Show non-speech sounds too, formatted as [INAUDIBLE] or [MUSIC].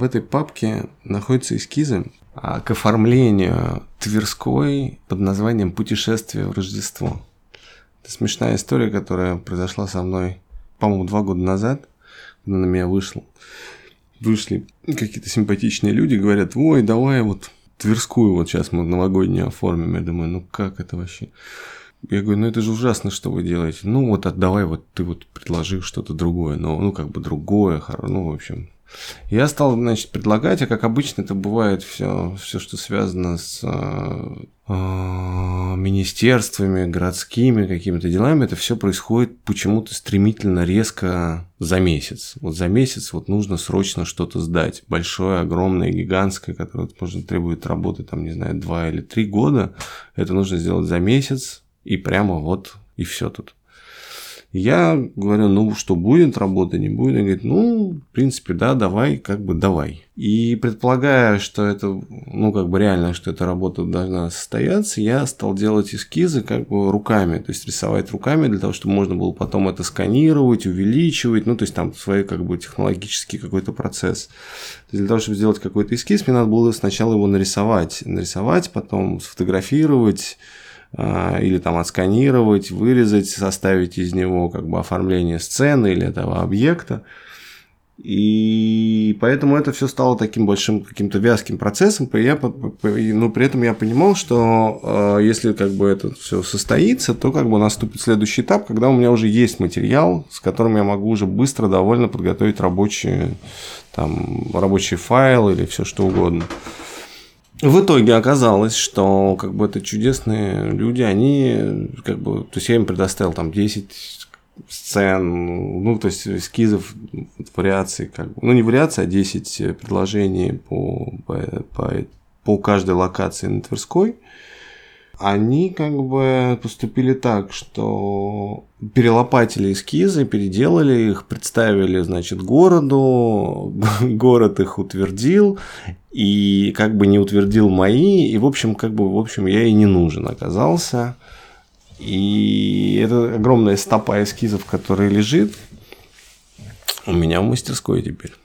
в этой папке находятся эскизы а, к оформлению Тверской под названием «Путешествие в Рождество». Это смешная история, которая произошла со мной, по-моему, два года назад, когда на меня вышло. Вышли какие-то симпатичные люди, говорят, ой, давай вот Тверскую вот сейчас мы новогоднюю оформим. Я думаю, ну как это вообще? Я говорю, ну это же ужасно, что вы делаете. Ну вот отдавай, вот ты вот предложи что-то другое. Ну, ну как бы другое, ну в общем, я стал, значит, предлагать, а как обычно это бывает все, все что связано с э, э, министерствами, городскими какими-то делами, это все происходит почему-то стремительно, резко за месяц. Вот за месяц вот нужно срочно что-то сдать. Большое, огромное, гигантское, которое, может, требует работы, там, не знаю, два или три года. Это нужно сделать за месяц, и прямо вот, и все тут. Я говорю, ну, что будет работа, не будет. Он говорит, ну, в принципе, да, давай, как бы давай. И предполагая, что это, ну, как бы реально, что эта работа должна состояться, я стал делать эскизы как бы руками, то есть рисовать руками для того, чтобы можно было потом это сканировать, увеличивать, ну, то есть там свой как бы технологический какой-то процесс. Для того, чтобы сделать какой-то эскиз, мне надо было сначала его нарисовать, нарисовать, потом сфотографировать, или там отсканировать, вырезать, составить из него как бы оформление сцены или этого объекта. И поэтому это все стало таким большим каким-то вязким процессом. Я, но при этом я понимал, что э, если как бы это все состоится, то как бы наступит следующий этап, когда у меня уже есть материал, с которым я могу уже быстро довольно подготовить рабочий, там, рабочий файл или все что угодно. В итоге оказалось, что как бы это чудесные люди, они как бы, то есть я им предоставил там 10 сцен, ну, то есть эскизов, вариаций, как бы, ну, не вариации, а 10 предложений по, по, по, по каждой локации на Тверской они как бы поступили так, что перелопатили эскизы, переделали их, представили, значит, городу, [LAUGHS] город их утвердил, и как бы не утвердил мои, и, в общем, как бы, в общем, я и не нужен оказался. И это огромная стопа эскизов, которая лежит у меня в мастерской теперь.